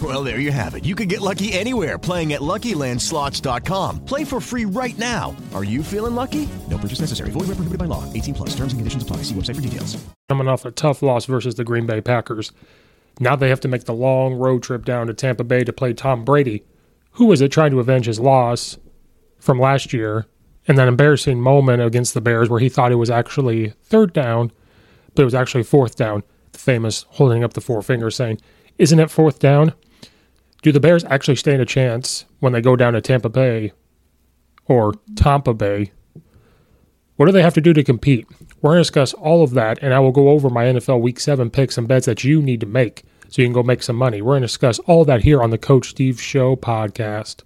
Well, there you have it. You can get lucky anywhere playing at LuckyLandSlots.com. Play for free right now. Are you feeling lucky? No purchase necessary. Void where prohibited by law. 18 plus. Terms and conditions apply. See website for details. Coming off a tough loss versus the Green Bay Packers. Now they have to make the long road trip down to Tampa Bay to play Tom Brady, who is it trying to avenge his loss from last year and that embarrassing moment against the Bears where he thought it was actually third down, but it was actually fourth down. The famous holding up the four fingers saying, Isn't it fourth down? Do the Bears actually stand a chance when they go down to Tampa Bay or Tampa Bay? What do they have to do to compete? We're going to discuss all of that, and I will go over my NFL Week 7 picks and bets that you need to make so you can go make some money. We're going to discuss all that here on the Coach Steve Show podcast.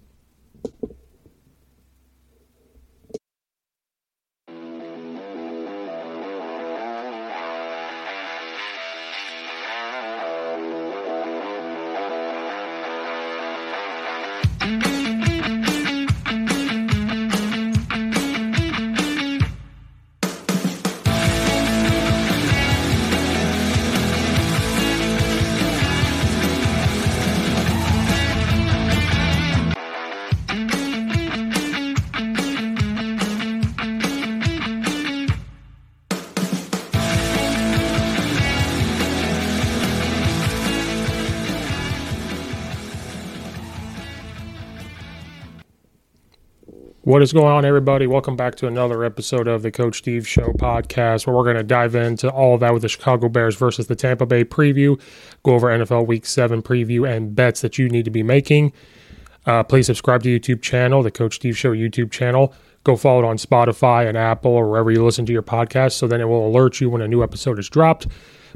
What is going on, everybody? Welcome back to another episode of the Coach Steve Show podcast, where we're going to dive into all of that with the Chicago Bears versus the Tampa Bay preview, go over NFL Week 7 preview, and bets that you need to be making. Uh, please subscribe to YouTube channel, the Coach Steve Show YouTube channel. Go follow it on Spotify and Apple or wherever you listen to your podcast, so then it will alert you when a new episode is dropped.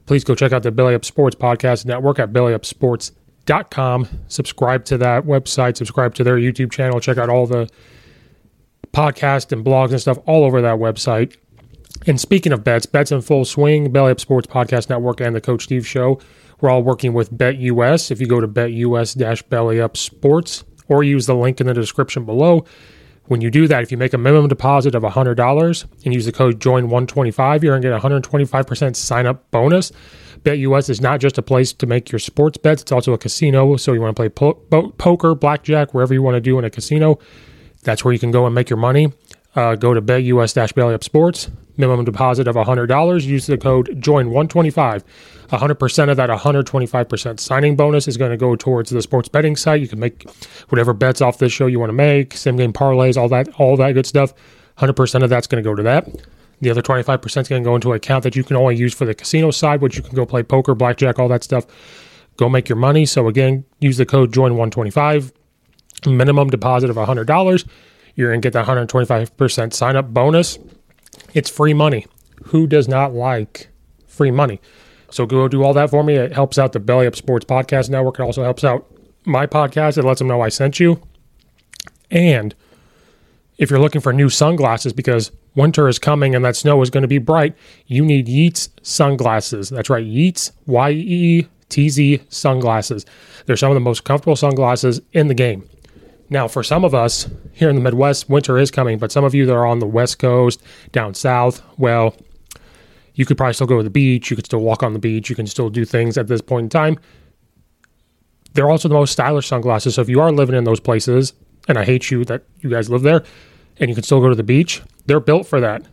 Please go check out the Belly Up Sports Podcast Network at bellyupsports.com. Subscribe to that website, subscribe to their YouTube channel, check out all the podcast and blogs and stuff all over that website. And speaking of bets, bets in full swing, Belly Up Sports Podcast Network and the Coach Steve Show. We're all working with BetUS. If you go to BetUS Belly Up Sports or use the link in the description below, when you do that, if you make a minimum deposit of $100 and use the code JOIN125, you're going to get a 125% sign up bonus. BetUS is not just a place to make your sports bets, it's also a casino. So you want to play po- poker, blackjack, wherever you want to do in a casino. That's where you can go and make your money. Uh, go to BetUS Belly Up Sports. Minimum deposit of $100. Use the code JOIN125. 100% of that 125% signing bonus is going to go towards the sports betting site. You can make whatever bets off this show you want to make, same game parlays, all that, all that good stuff. 100% of that's going to go to that. The other 25% is going to go into an account that you can only use for the casino side, which you can go play poker, blackjack, all that stuff. Go make your money. So again, use the code JOIN125 minimum deposit of $100. You're going to get that 125% sign up bonus. It's free money. Who does not like free money? So go do all that for me. It helps out the Belly Up Sports Podcast Network. It also helps out my podcast. It lets them know I sent you. And if you're looking for new sunglasses because winter is coming and that snow is going to be bright, you need Yeetz sunglasses. That's right, Yeetz, Y E T Z sunglasses. They're some of the most comfortable sunglasses in the game. Now, for some of us here in the Midwest, winter is coming, but some of you that are on the West Coast, down south, well, You could probably still go to the beach. You could still walk on the beach. You can still do things at this point in time. They're also the most stylish sunglasses. So if you are living in those places, and I hate you that you guys live there, and you can still go to the beach, they're built for that.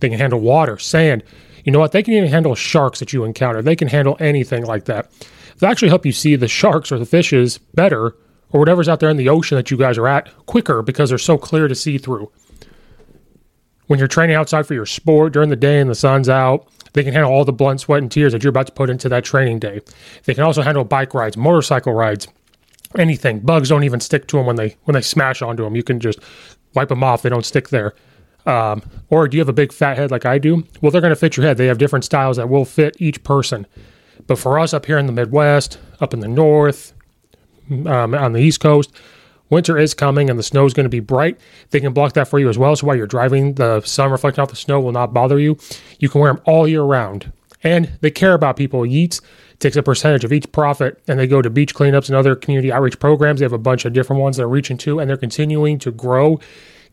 They can handle water, sand. You know what? They can even handle sharks that you encounter. They can handle anything like that. They'll actually help you see the sharks or the fishes better or whatever's out there in the ocean that you guys are at quicker because they're so clear to see through. When you're training outside for your sport during the day and the sun's out, they can handle all the blunt sweat, and tears that you're about to put into that training day. They can also handle bike rides, motorcycle rides, anything. Bugs don't even stick to them when they when they smash onto them. You can just wipe them off; they don't stick there. Um, or do you have a big fat head like I do? Well, they're going to fit your head. They have different styles that will fit each person. But for us up here in the Midwest, up in the North, um, on the East Coast, winter is coming and the snow is going to be bright. They can block that for you as well. So while you're driving, the sun reflecting off the snow will not bother you. You can wear them all year round. And they care about people. Yeetz takes a percentage of each profit and they go to beach cleanups and other community outreach programs. They have a bunch of different ones they're reaching to and they're continuing to grow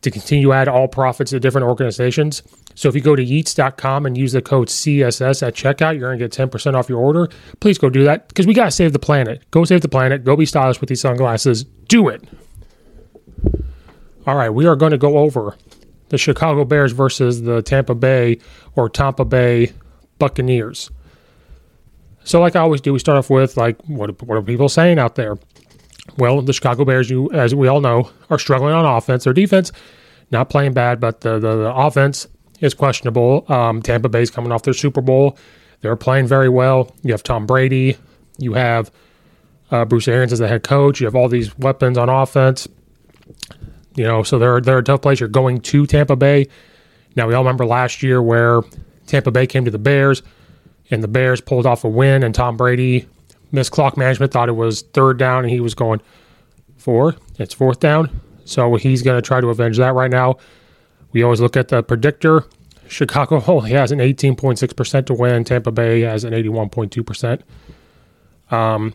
to continue to add all profits to different organizations. So if you go to yeetz.com and use the code CSS at checkout, you're going to get 10% off your order. Please go do that because we got to save the planet. Go save the planet. Go be stylish with these sunglasses. Do it. All right, we are going to go over the Chicago Bears versus the Tampa Bay or Tampa Bay Buccaneers. So, like I always do, we start off with like what, what are people saying out there? Well, the Chicago Bears, you as we all know, are struggling on offense. Their defense not playing bad, but the the, the offense is questionable. Um, Tampa Bay's coming off their Super Bowl. They're playing very well. You have Tom Brady. You have uh, Bruce Arians as the head coach. You have all these weapons on offense. You know, so they're they're a tough place. You're going to Tampa Bay. Now we all remember last year where Tampa Bay came to the Bears, and the Bears pulled off a win, and Tom Brady missed clock management, thought it was third down, and he was going four. It's fourth down. So he's going to try to avenge that right now. We always look at the predictor. Chicago only has an 18.6% to win. Tampa Bay has an 81.2%. Um,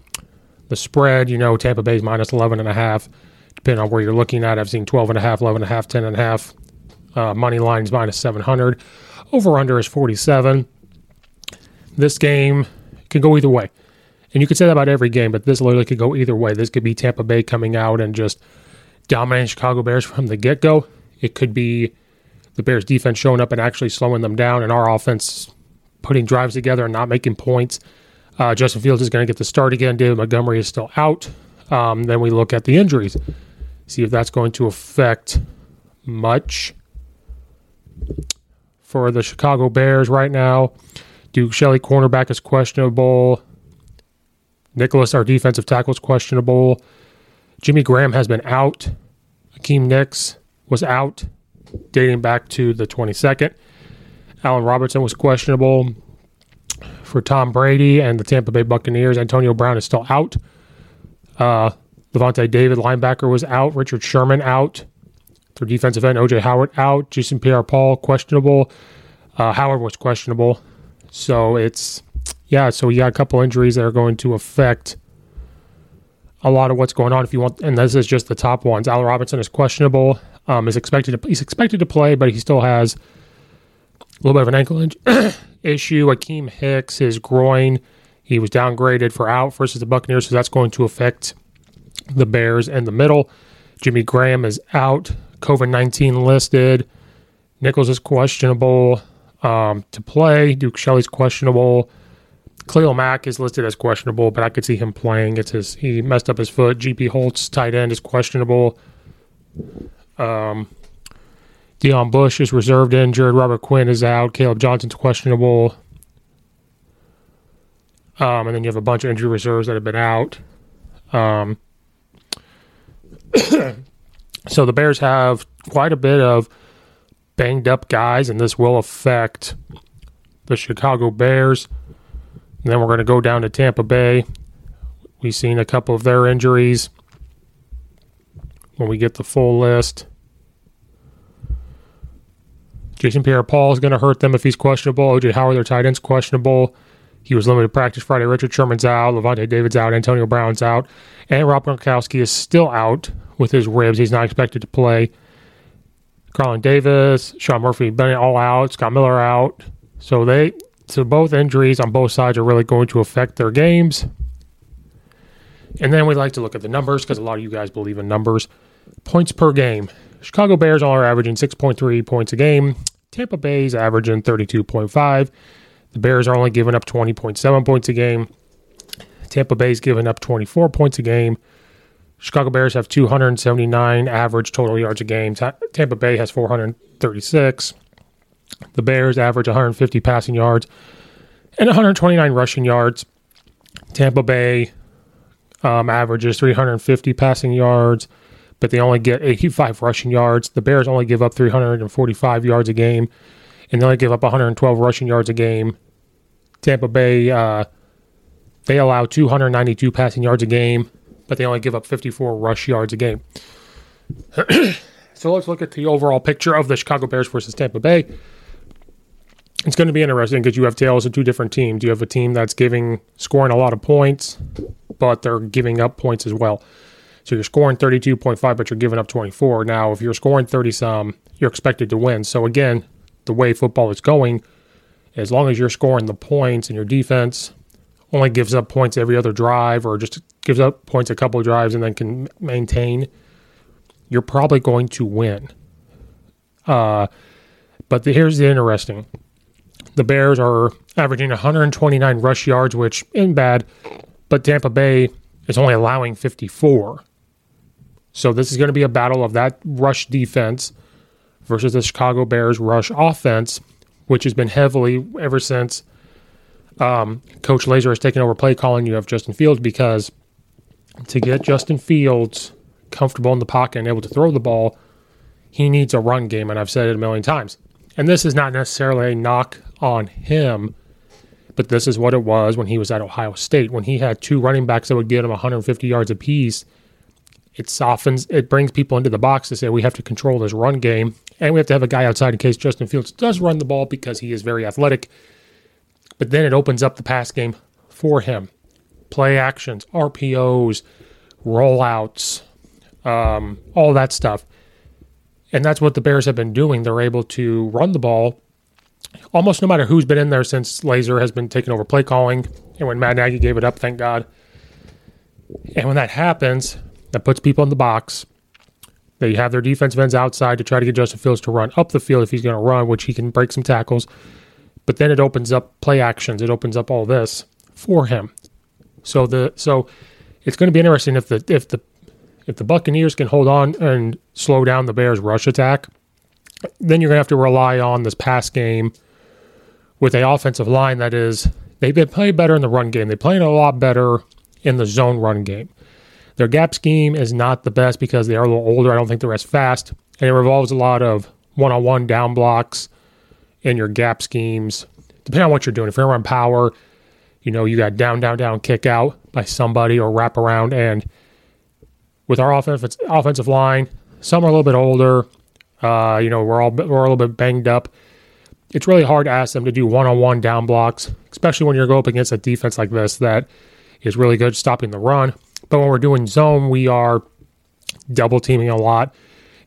the spread, you know, Tampa Bay's minus 11.5. Depending on where you're looking at, I've seen 12.5, 11.5, 10.5. Uh, money lines minus 700. Over under is 47. This game can go either way. And you could say that about every game, but this literally could go either way. This could be Tampa Bay coming out and just dominating Chicago Bears from the get go. It could be the Bears defense showing up and actually slowing them down, and our offense putting drives together and not making points. Uh, Justin Fields is going to get the start again. David Montgomery is still out. Um, then we look at the injuries, see if that's going to affect much for the Chicago Bears right now. Duke Shelley, cornerback, is questionable. Nichols, our defensive tackle, is questionable. Jimmy Graham has been out. Akiem Hicks was out, dating back to the 22nd. Allen Robinson was questionable for Tom Brady and the Tampa Bay Buccaneers. Antonio Brown is still out. Uh, Lavonte David, linebacker, was out. Richard Sherman out. Their defensive end, OJ Howard out. Jason Pierre Paul, questionable. Uh, Howard was questionable. So it's yeah, so we got a couple injuries that are going to affect a lot of what's going on. If you want, and this is just the top ones. Al Robinson is questionable. Um, is expected to he's expected to play, but he still has a little bit of an ankle in- issue. Akiem Hicks, his groin, he was downgraded for out versus the Buccaneers, so that's going to affect the Bears in the middle. Jimmy Graham is out. COVID nineteen listed. Nichols is questionable um, to play. Duke Shelley's questionable. Khalil Mack is listed as questionable, but I could see him playing. It's his he messed up his foot. J.P. Holtz, tight end, is questionable. Um, Deon Bush is reserved injured. Robert Quinn is out. Caleb Johnson's questionable. Um, and then you have a bunch of injury reserves that have been out. Um, so the Bears have quite a bit of banged up guys, and this will affect the Chicago Bears. And then we're going to go down to Tampa Bay. We've seen a couple of their injuries when we get the full list. Jason Pierre Paul is going to hurt them if he's questionable. OJ Howard, their tight end's questionable. He was limited practice Friday. Richard Sherman's out. Lavonte David's out. Antonio Brown's out. And Rob Gronkowski is still out with his ribs. He's not expected to play. Carlton Davis, Sean Murphy, Bunting all out. Scott Miller out. So they so both injuries on both sides are really going to affect their games. And then we like to look at the numbers because a lot of you guys believe in numbers. Points per game. Chicago Bears are averaging 6.3 points a game. Tampa Bay's averaging 32.5. The Bears are only giving up 20.7 points a game. Tampa Bay's giving up 24 points a game. Chicago Bears have 279 average total yards a game. Ta- Tampa Bay has 436. The Bears average 150 passing yards and 129 rushing yards. Tampa Bay um, averages 350 passing yards, but they only get 85 rushing yards. The Bears only give up 345 yards a game, and they only give up 112 rushing yards a game. Tampa Bay, uh, they allow 292 passing yards a game, but they only give up 54 rush yards a game. so let's look at the overall picture of the Chicago Bears versus Tampa Bay. It's going to be interesting because you have tails of two different teams. You have a team that's giving scoring a lot of points, but they're giving up points as well. So you're scoring 32.5, but you're giving up 24. Now, if you're scoring 30 some, you're expected to win. So again, the way football is going, as long as you're scoring the points and your defense only gives up points every other drive or just gives up points a couple of drives and then can maintain, you're probably going to win. Uh, but the, here's the interesting the Bears are averaging 129 rush yards, which isn't bad, but Tampa Bay is only allowing 54. So this is going to be a battle of that rush defense versus the Chicago Bears rush offense, which has been heavily ever since um, Coach Lazor has taken over play calling. You have Justin Fields because to get Justin Fields comfortable in the pocket and able to throw the ball, he needs a run game, and I've said it a million times. And this is not necessarily a knock on him, but this is what it was when he was at Ohio State. When he had two running backs that would get him 150 yards apiece, it softens, it brings people into the box to say we have to control this run game, and we have to have a guy outside in case Justin Fields does run the ball because he is very athletic. But then it opens up the pass game for him. Play actions, RPOs, rollouts, um, all that stuff. And that's what the Bears have been doing. They're able to run the ball almost no matter who's been in there since Lazor has been taking over play calling. And when Matt Nagy gave it up, thank God. And when that happens, that puts people in the box. They have their defensive ends outside to try to get Justin Fields to run up the field if he's going to run, which he can break some tackles. But then it opens up play actions. It opens up all this for him. So the so it's going to be interesting if the if the if the Buccaneers can hold on and slow down the Bears' rush attack, then you're going to have to rely on this pass game with a offensive line that is they've been playing better in the run game. They play a lot better in the zone run game. Their gap scheme is not the best because they are a little older. I don't think they're as fast, and it revolves a lot of one-on-one down blocks in your gap schemes. Depending on what you're doing, if you're on power, you know you got down, down, down, kick out by somebody or wrap around. And with our offensive offensive line, some are a little bit older. Uh, you know we're all we're a little bit banged up. It's really hard to ask them to do one-on-one down blocks, especially when you're going up against a defense like this that is really good stopping the run. But when we're doing zone, we are double teaming a lot.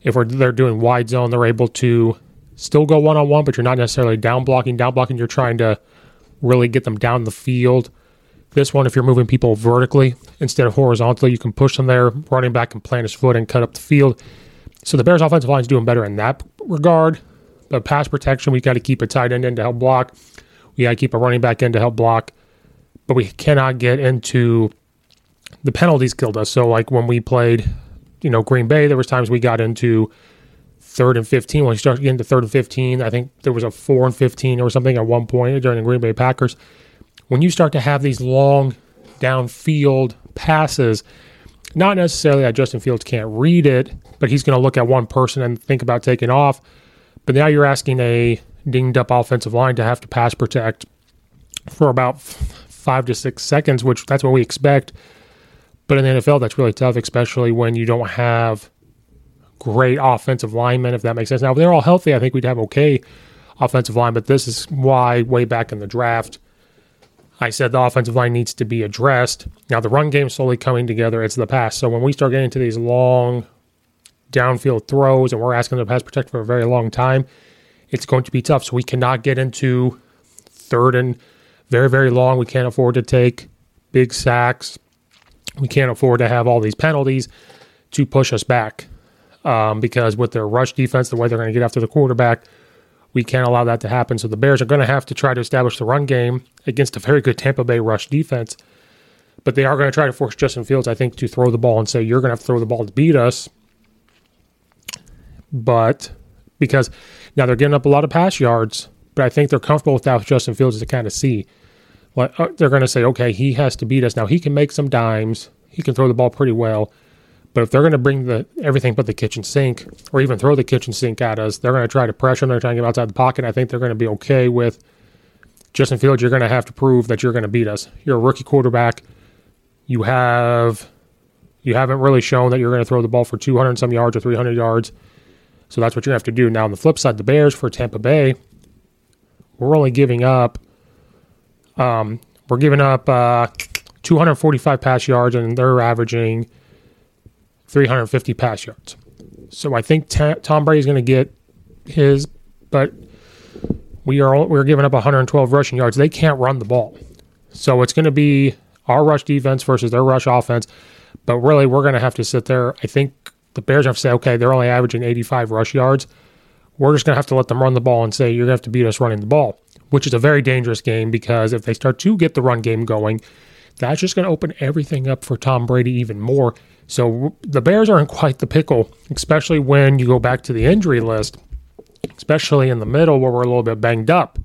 If we're they're doing wide zone, they're able to still go one on one, but you're not necessarily down blocking. Down blocking, you're trying to really get them down the field. This one, if you're moving people vertically instead of horizontally, you can push them there. Running back can plant his foot and cut up the field. So the Bears' offensive line is doing better in that regard. But pass protection, we got to keep a tight end in to help block. We got to keep a running back in to help block. But we cannot get into the penalties killed us. So like when we played, you know, Green Bay, there was times we got into third and 15. When we started getting to third and 15, I think there was a four and 15 or something at one point during the Green Bay Packers. When you start to have these long downfield passes, not necessarily that Justin Fields can't read it, but he's going to look at one person and think about taking off. But now you're asking a dinged up offensive line to have to pass protect for about five to six seconds, which that's what we expect. But in the NFL, that's really tough, especially when you don't have great offensive linemen, if that makes sense. Now, if they're all healthy, I think we'd have okay offensive line, but this is why way back in the draft, I said the offensive line needs to be addressed. Now, the run game's slowly coming together. It's the pass. So when we start getting to these long downfield throws and we're asking them to pass protect for a very long time, it's going to be tough. So we cannot get into third and very, very long. We can't afford to take big sacks. We can't afford to have all these penalties to push us back um, because with their rush defense, the way they're going to get after the quarterback, we can't allow that to happen. So the Bears are going to have to try to establish the run game against a very good Tampa Bay rush defense. But they are going to try to force Justin Fields, I think, to throw the ball and say, you're going to have to throw the ball to beat us. But because now they're getting up a lot of pass yards, but I think they're comfortable without Justin Fields to kind of see. What uh, they're going to say, okay, he has to beat us. Now he can make some dimes, he can throw the ball pretty well. But if they're going to bring the everything but the kitchen sink, or even throw the kitchen sink at us, they're going to try to pressure them. They're trying to get outside the pocket. I think they're going to be okay with Justin Fields. You're going to have to prove that you're going to beat us. You're a rookie quarterback. You have you haven't really shown that you're going to throw the ball for 200 some yards or 300 yards. So that's what you're going to have to do. Now, on the flip side, the Bears for Tampa Bay, we're only giving up, um, we're giving up uh, 245 pass yards, and they're averaging 350 pass yards. So I think t- Tom Brady's going to get his, but we are we're giving up 112 rushing yards. They can't run the ball, so it's going to be our rush defense versus their rush offense. But really, we're going to have to sit there. I think the Bears have to say, okay, they're only averaging 85 rush yards. We're just going to have to let them run the ball and say, you're going to have to beat us running the ball, which is a very dangerous game because if they start to get the run game going, that's just going to open everything up for Tom Brady even more. So the Bears are in quite the pickle, especially when you go back to the injury list, especially in the middle where we're a little bit banged up.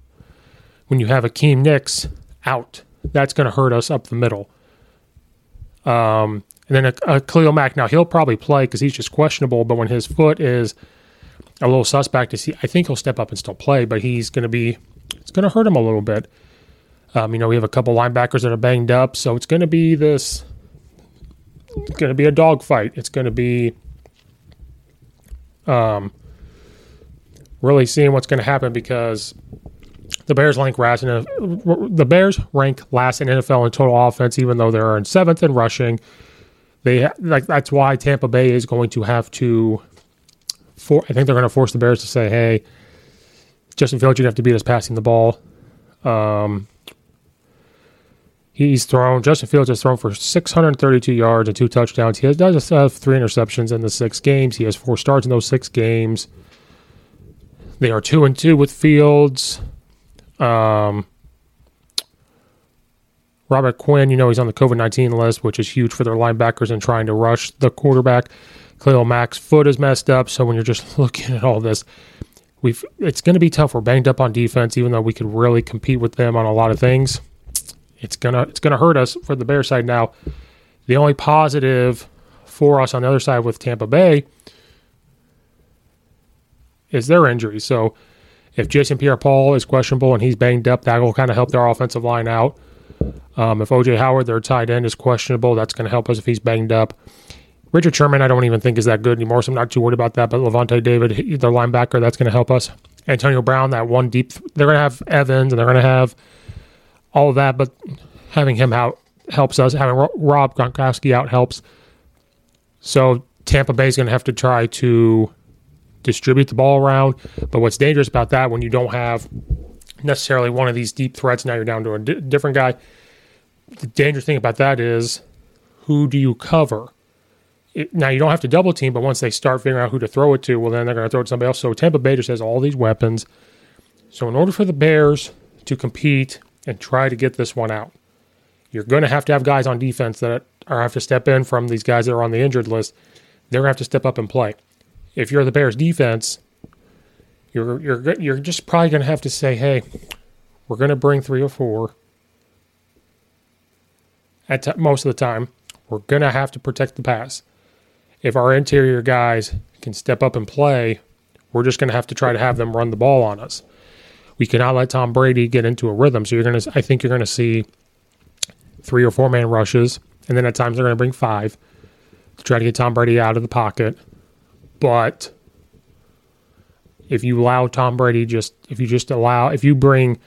When you have Akiem Hicks out, that's going to hurt us up the middle. Um, and then a, a Khalil Mack. Now he'll probably play because he's just questionable. But when his foot is a little suspect, to see, I think he'll step up and still play. But he's going to be, it's going to hurt him a little bit. Um, you know, we have a couple linebackers that are banged up, so it's going to be this. It's going to be a dogfight. It's going to be, um, really seeing what's going to happen because the Bears rank last in the Bears rank last in NFL in total offense, even though they're in seventh in rushing. They like that's why Tampa Bay is going to have to. For I think they're going to force the Bears to say, "Hey, Justin Fields, you have to beat us passing the ball." Um, he's thrown. Justin Fields has thrown for 632 yards and two touchdowns. He has, does have three interceptions in the six games. He has four starts in those six games. They are two and two with Fields. Um, Robert Quinn, you know, he's on the COVID 19 list, which is huge for their linebackers and trying to rush the quarterback. Khalil Mack's foot is messed up. So when you're just looking at all this, we've it's going to be tough. We're banged up on defense, even though we could really compete with them on a lot of things. It's gonna it's gonna hurt us for the Bear side now. The only positive for us on the other side with Tampa Bay is their injury. So if Jason Pierre-Paul is questionable and he's banged up, that will kind of help their offensive line out. Um, if OJ Howard, their tight end, is questionable, that's going to help us if he's banged up. Richard Sherman, I don't even think is that good anymore, so I'm not too worried about that. But Lavonte David, their linebacker, that's going to help us. Antonio Brown, that one deep, they're going to have Evans and they're going to have all of that, but having him out helps us. Having Rob Gronkowski out helps. So Tampa Bay is going to have to try to distribute the ball around. But what's dangerous about that when you don't have necessarily one of these deep threats, now you're down to a different guy the dangerous thing about that is who do you cover? It, now you don't have to double team, but once they start figuring out who to throw it to, well, then they're going to throw it to somebody else. So Tampa Bay just has all these weapons. So in order for the Bears to compete and try to get this one out, you're going to have to have guys on defense that are have to step in from these guys that are on the injured list. They're going to have to step up and play. If you're the Bears defense, you're you're you're just probably going to have to say, "Hey, we're going to bring three or four at t- most of the time, we're going to have to protect the pass. If our interior guys can step up and play, we're just going to have to try to have them run the ball on us. We cannot let Tom Brady get into a rhythm. So you're going to, I think you're going to see three or four man rushes, and then at times they're going to bring five to try to get Tom Brady out of the pocket. But if you allow Tom Brady just, if you just allow, if you bring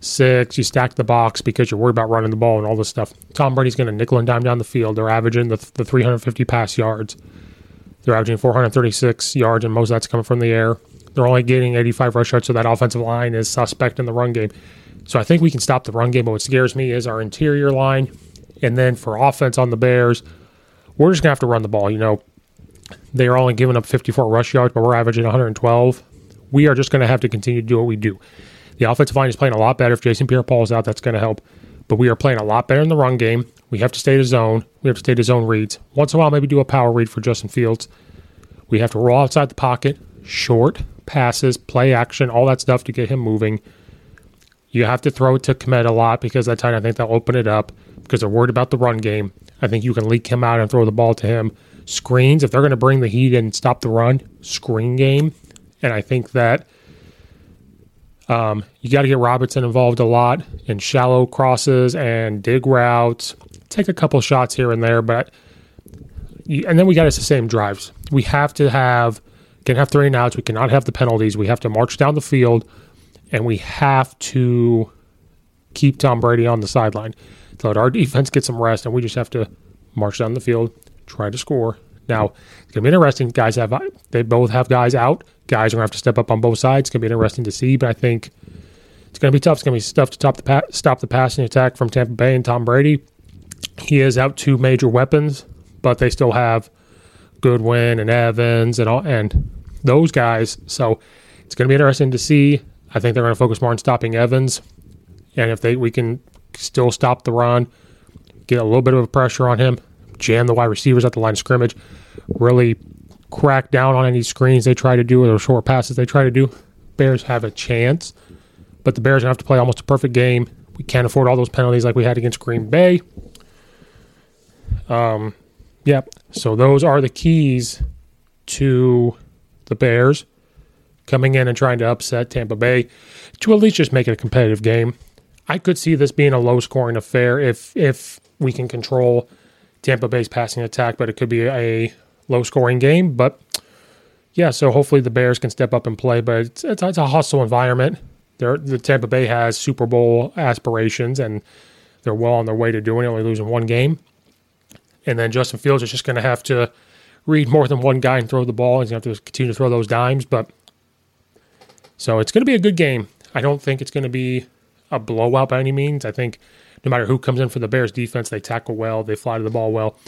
six. You stack the box because you're worried about running the ball and all this stuff. Tom Brady's going to nickel and dime down the field. They're averaging the, the 350 pass yards. They're averaging 436 yards, and most of that's coming from the air. They're only getting 85 rush yards, so that offensive line is suspect in the run game. So I think we can stop the run game. But what scares me is our interior line. And then for offense on the Bears, we're just going to have to run the ball. You know, they are only giving up 54 rush yards, but we're averaging 112. We are just going to have to continue to do what we do. The offensive line is playing a lot better. If Jason Pierre Paul is out, that's going to help. But we are playing a lot better in the run game. We have to stay to zone. We have to stay to zone reads. Once in a while, maybe do a power read for Justin Fields. We have to roll outside the pocket, short passes, play action, all that stuff to get him moving. You have to throw it to Kmet a lot because that time I think they'll open it up because they're worried about the run game. I think you can leak him out and throw the ball to him. Screens, if they're going to bring the heat and stop the run, screen game. And I think that um, you got to get Robertson involved a lot in shallow crosses and dig routes. Take a couple shots here and there, but and then we got to sustain drives. We have to have can have three and outs. We cannot have the penalties. We have to march down the field, and we have to keep Tom Brady on the sideline So let our defense get some rest, and we just have to march down the field, try to score. Now it's gonna be interesting. Guys have they both have guys out. Guys are gonna have to step up on both sides. It's gonna be interesting to see, but I think it's gonna be tough. It's gonna be tough to stop the pa- stop the passing attack from Tampa Bay and Tom Brady. He is out two major weapons, but they still have Godwin and Evans and all and those guys. So it's going to be interesting to see. I think they're going to focus more on stopping Evans, and if they we can still stop the run, get a little bit of a pressure on him, jam the wide receivers at the line of scrimmage, really crack down on any screens they try to do or short passes they try to do. Bears have a chance, but the Bears have to play almost a perfect game. We can't afford all those penalties like we had against Green Bay. Um, Yep. So those are the keys to the Bears coming in and trying to upset Tampa Bay to at least just make it a competitive game. I could see this being a low scoring affair if if we can control Tampa Bay's passing attack, but it could be a low scoring game. But yeah, so hopefully the Bears can step up and play. But it's, it's, it's a hostile environment. They're, the Tampa Bay has Super Bowl aspirations, and they're well on their way to doing it, only losing one game. And then Justin Fields is just going to have to read more than one guy and throw the ball. He's going to have to continue to throw those dimes. But so it's going to be a good game. I don't think it's going to be a blowout by any means. I think no matter who comes in for the Bears defense, they tackle well, they fly to the ball well.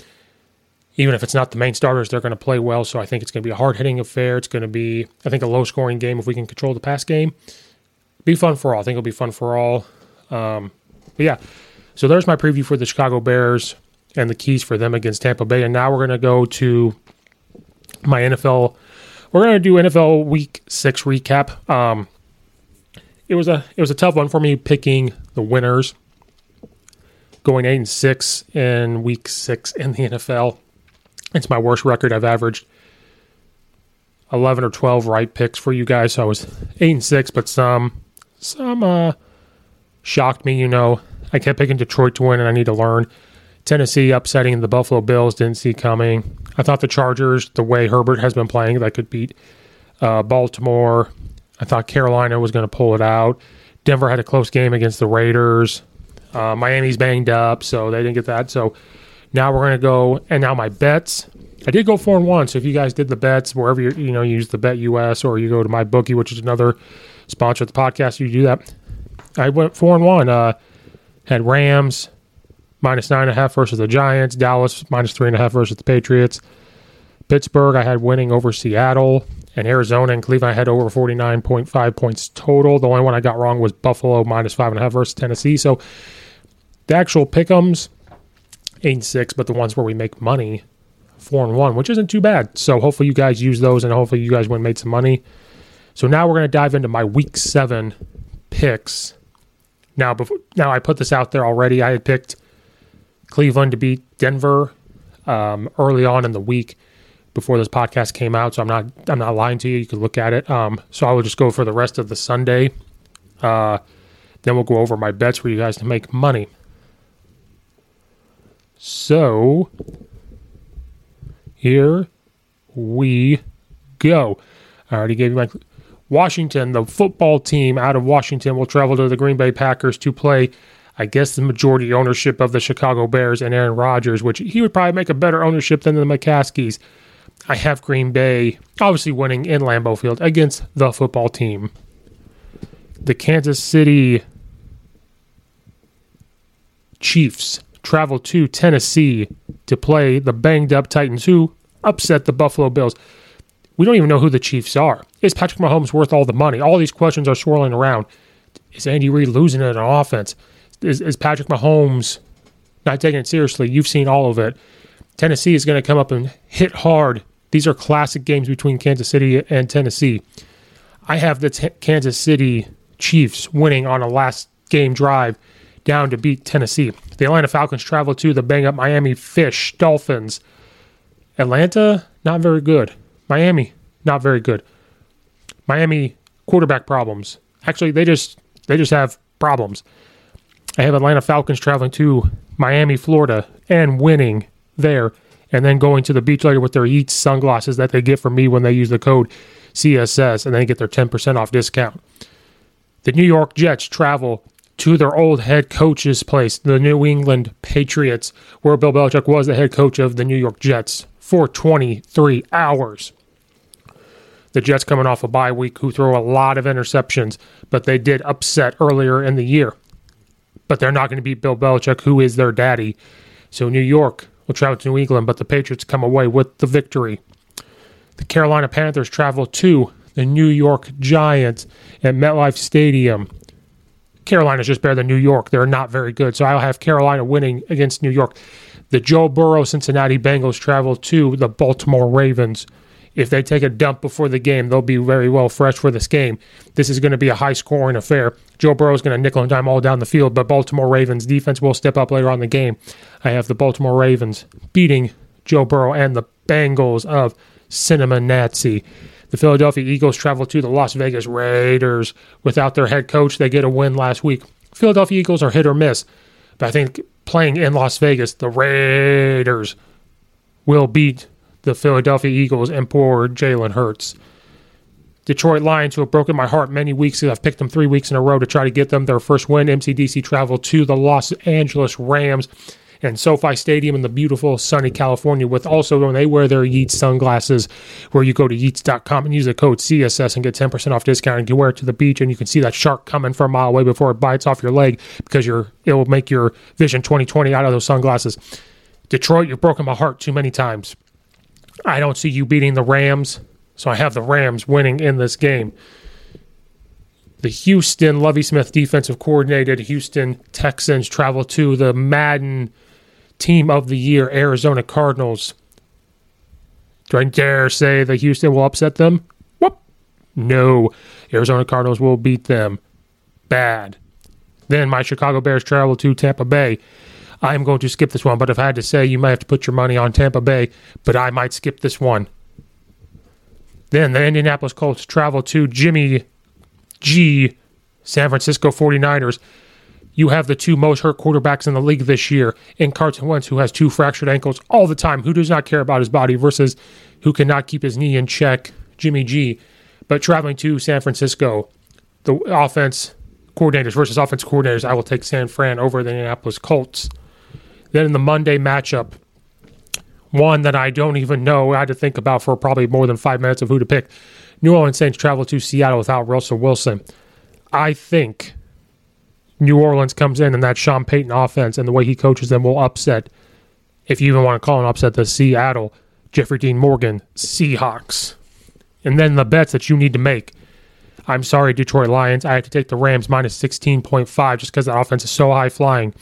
Even if it's not the main starters, they're going to play well. So I think it's going to be a hard hitting affair. It's going to be, I think, a low scoring game if we can control the pass game. Be fun for all. I think it'll be fun for all. Um, but yeah, so there's my preview for the Chicago Bears and the keys for them against Tampa Bay. And now we're going to go to my NFL. We're going to do NFL Week Six recap. Um, it was a it was a tough one for me picking the winners. Going eight and six in Week Six in the NFL. It's my worst record. I've averaged eleven or twelve right picks for you guys. So I was eight and six, but some some uh, shocked me. You know, I kept picking Detroit to win, and I need to learn. Tennessee upsetting the Buffalo Bills didn't see coming. I thought the Chargers, the way Herbert has been playing, that could beat uh, Baltimore. I thought Carolina was going to pull it out. Denver had a close game against the Raiders. Uh, Miami's banged up, so they didn't get that. So now we're going to go, and now my bets. I did go four and one. So if you guys did the bets wherever you you know you use the Bet US or you go to my bookie, which is another sponsor of the podcast, you do that. I went four and one. Uh, had Rams, minus nine and a half versus the Giants. Dallas minus three and a half versus the Patriots. Pittsburgh, I had winning over Seattle. And Arizona and Cleveland, I had over 49.5 points total. The only one I got wrong was Buffalo minus five and a half versus Tennessee. So the actual pickums, eight and six, but the ones where we make money, four and one, which isn't too bad. So hopefully you guys use those and hopefully you guys went made some money. So now we're to dive into my week seven picks. Now, before now I put this out there already. I had picked Cleveland to beat Denver um, early on in the week before this podcast came out. So I'm not I'm not lying to you. You can look at it. Um, so I will just go for the rest of the Sunday. Uh, then we'll go over my bets for you guys to make money. So here we go. I already gave you my Washington. The football team out of Washington will travel to the Green Bay Packers to play I guess the majority ownership of the Chicago Bears and Aaron Rodgers, which he would probably make a better ownership than the McCaskeys. I have Green Bay obviously winning in Lambeau Field against the football team. The Kansas City Chiefs travel to Tennessee to play the banged up Titans, who upset the Buffalo Bills. We don't even know who the Chiefs are. Is Patrick Mahomes worth all the money? All these questions are swirling around. Is Andy Reid losing it on offense? Is, is Patrick Mahomes not taking it seriously? You've seen all of it. Tennessee is going to come up and hit hard. These are classic games between Kansas City and Tennessee. I have the t- Kansas City Chiefs winning on a last game drive down to beat Tennessee. The Atlanta Falcons travel to the bang up Miami Fish Dolphins. Atlanta, not very good. Miami, not very good. Miami quarterback problems. Actually, they just they just have problems. I have Atlanta Falcons traveling to Miami, Florida, and winning there, and then going to the beach later with their Yeetz sunglasses that they get from me when they use the code CSS, and then get their 10% off discount. The New York Jets travel to their old head coach's place, the New England Patriots, where Bill Belichick was the head coach of the New York Jets for 23 hours. The Jets coming off a bye week who throw a lot of interceptions, but they did upset earlier in the year. But they're not going to beat Bill Belichick, who is their daddy. So New York will travel to New England, but the Patriots come away with the victory. The Carolina Panthers travel to the New York Giants at MetLife Stadium. Carolina's just better than New York. They're not very good. So I'll have Carolina winning against New York. The Joe Burrow Cincinnati Bengals travel to the Baltimore Ravens. If they take a dump before the game, they'll be very well fresh for this game. This is going to be a high scoring affair. Joe Burrow is going to nickel and dime all down the field, but Baltimore Ravens defense will step up later on in the game. I have the Baltimore Ravens beating Joe Burrow and the Bengals of Cinnamon Nazi. The Philadelphia Eagles travel to the Las Vegas Raiders. Without their head coach, they get a win last week. Philadelphia Eagles are hit or miss, but I think playing in Las Vegas, the Raiders will beat the Philadelphia Eagles and poor Jalen Hurts. Detroit Lions, who have broken my heart many weeks. I've picked them three weeks in a row to try to get them their first win. MCDC travel to the Los Angeles Rams and SoFi Stadium in the beautiful sunny California with also when they wear their Yeetz sunglasses where you go to yeetz.com and use the code CSS and get 10% off discount and you wear it to the beach and you can see that shark coming from a mile away before it bites off your leg because your it will make your vision 2020 out of those sunglasses. Detroit, you've broken my heart too many times. I don't see you beating the Rams, so I have the Rams winning in this game the Houston Lovie Smith defensive coordinated Houston Texans travel to the Madden team of the year, Arizona Cardinals. Do I dare say that Houston will upset them? Whoop. No. Arizona Cardinals will beat them. Bad. Then my Chicago Bears travel to Tampa Bay. I am going to skip this one, but if I had to say, you might have to put your money on Tampa Bay, but I might skip this one. Then the Indianapolis Colts travel to Jimmy G, San Francisco 49ers you have the two most hurt quarterbacks in the league this year in Carson Wentz, who has two fractured ankles all the time, who does not care about his body, versus who cannot keep his knee in check, Jimmy G. But traveling to San Francisco, the offense coordinators versus offense coordinators, I will take San Fran over the Indianapolis Colts. Then in the Monday matchup, one that I don't even know, I had to think about for probably more than five minutes of who to pick. New Orleans Saints travel to Seattle without Russell Wilson. I think New Orleans comes in and that Sean Payton offense and the way he coaches them will upset, if you even want to call an upset, the Seattle, Jeffrey Dean Morgan Seahawks. And then the bets that you need to make. I'm sorry, Detroit Lions. I had to take the Rams minus 16.5 just because that offense is so high flying.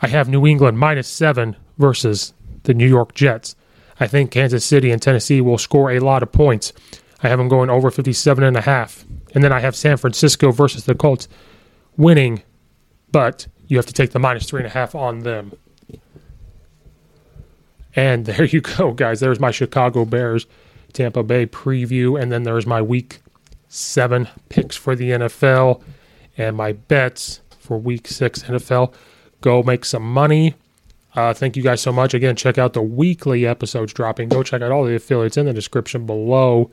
I have New England minus 7 versus the New York Jets. I think Kansas City and Tennessee will score a lot of points. I have them going over 57 and a half. And then I have San Francisco versus the Colts winning, but you have to take the minus three and a half on them. And there you go, guys. There's my Chicago Bears Tampa Bay preview. And then there's my week seven picks for the NFL and my bets for week six NFL. Go make some money. Uh, thank you guys so much. Again, check out the weekly episodes dropping. Go check out all the affiliates in the description below.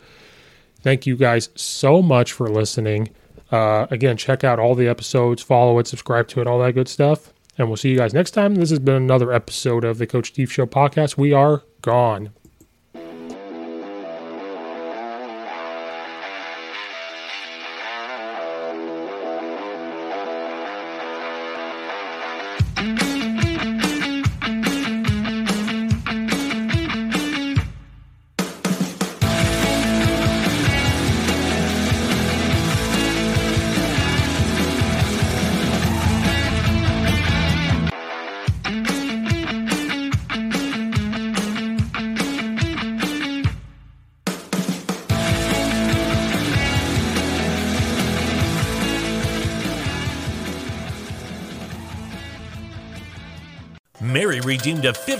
Thank you guys so much for listening. Uh, again, check out all the episodes, follow it, subscribe to it, all that good stuff. And we'll see you guys next time. This has been another episode of the Coach Steve Show podcast. We are gone.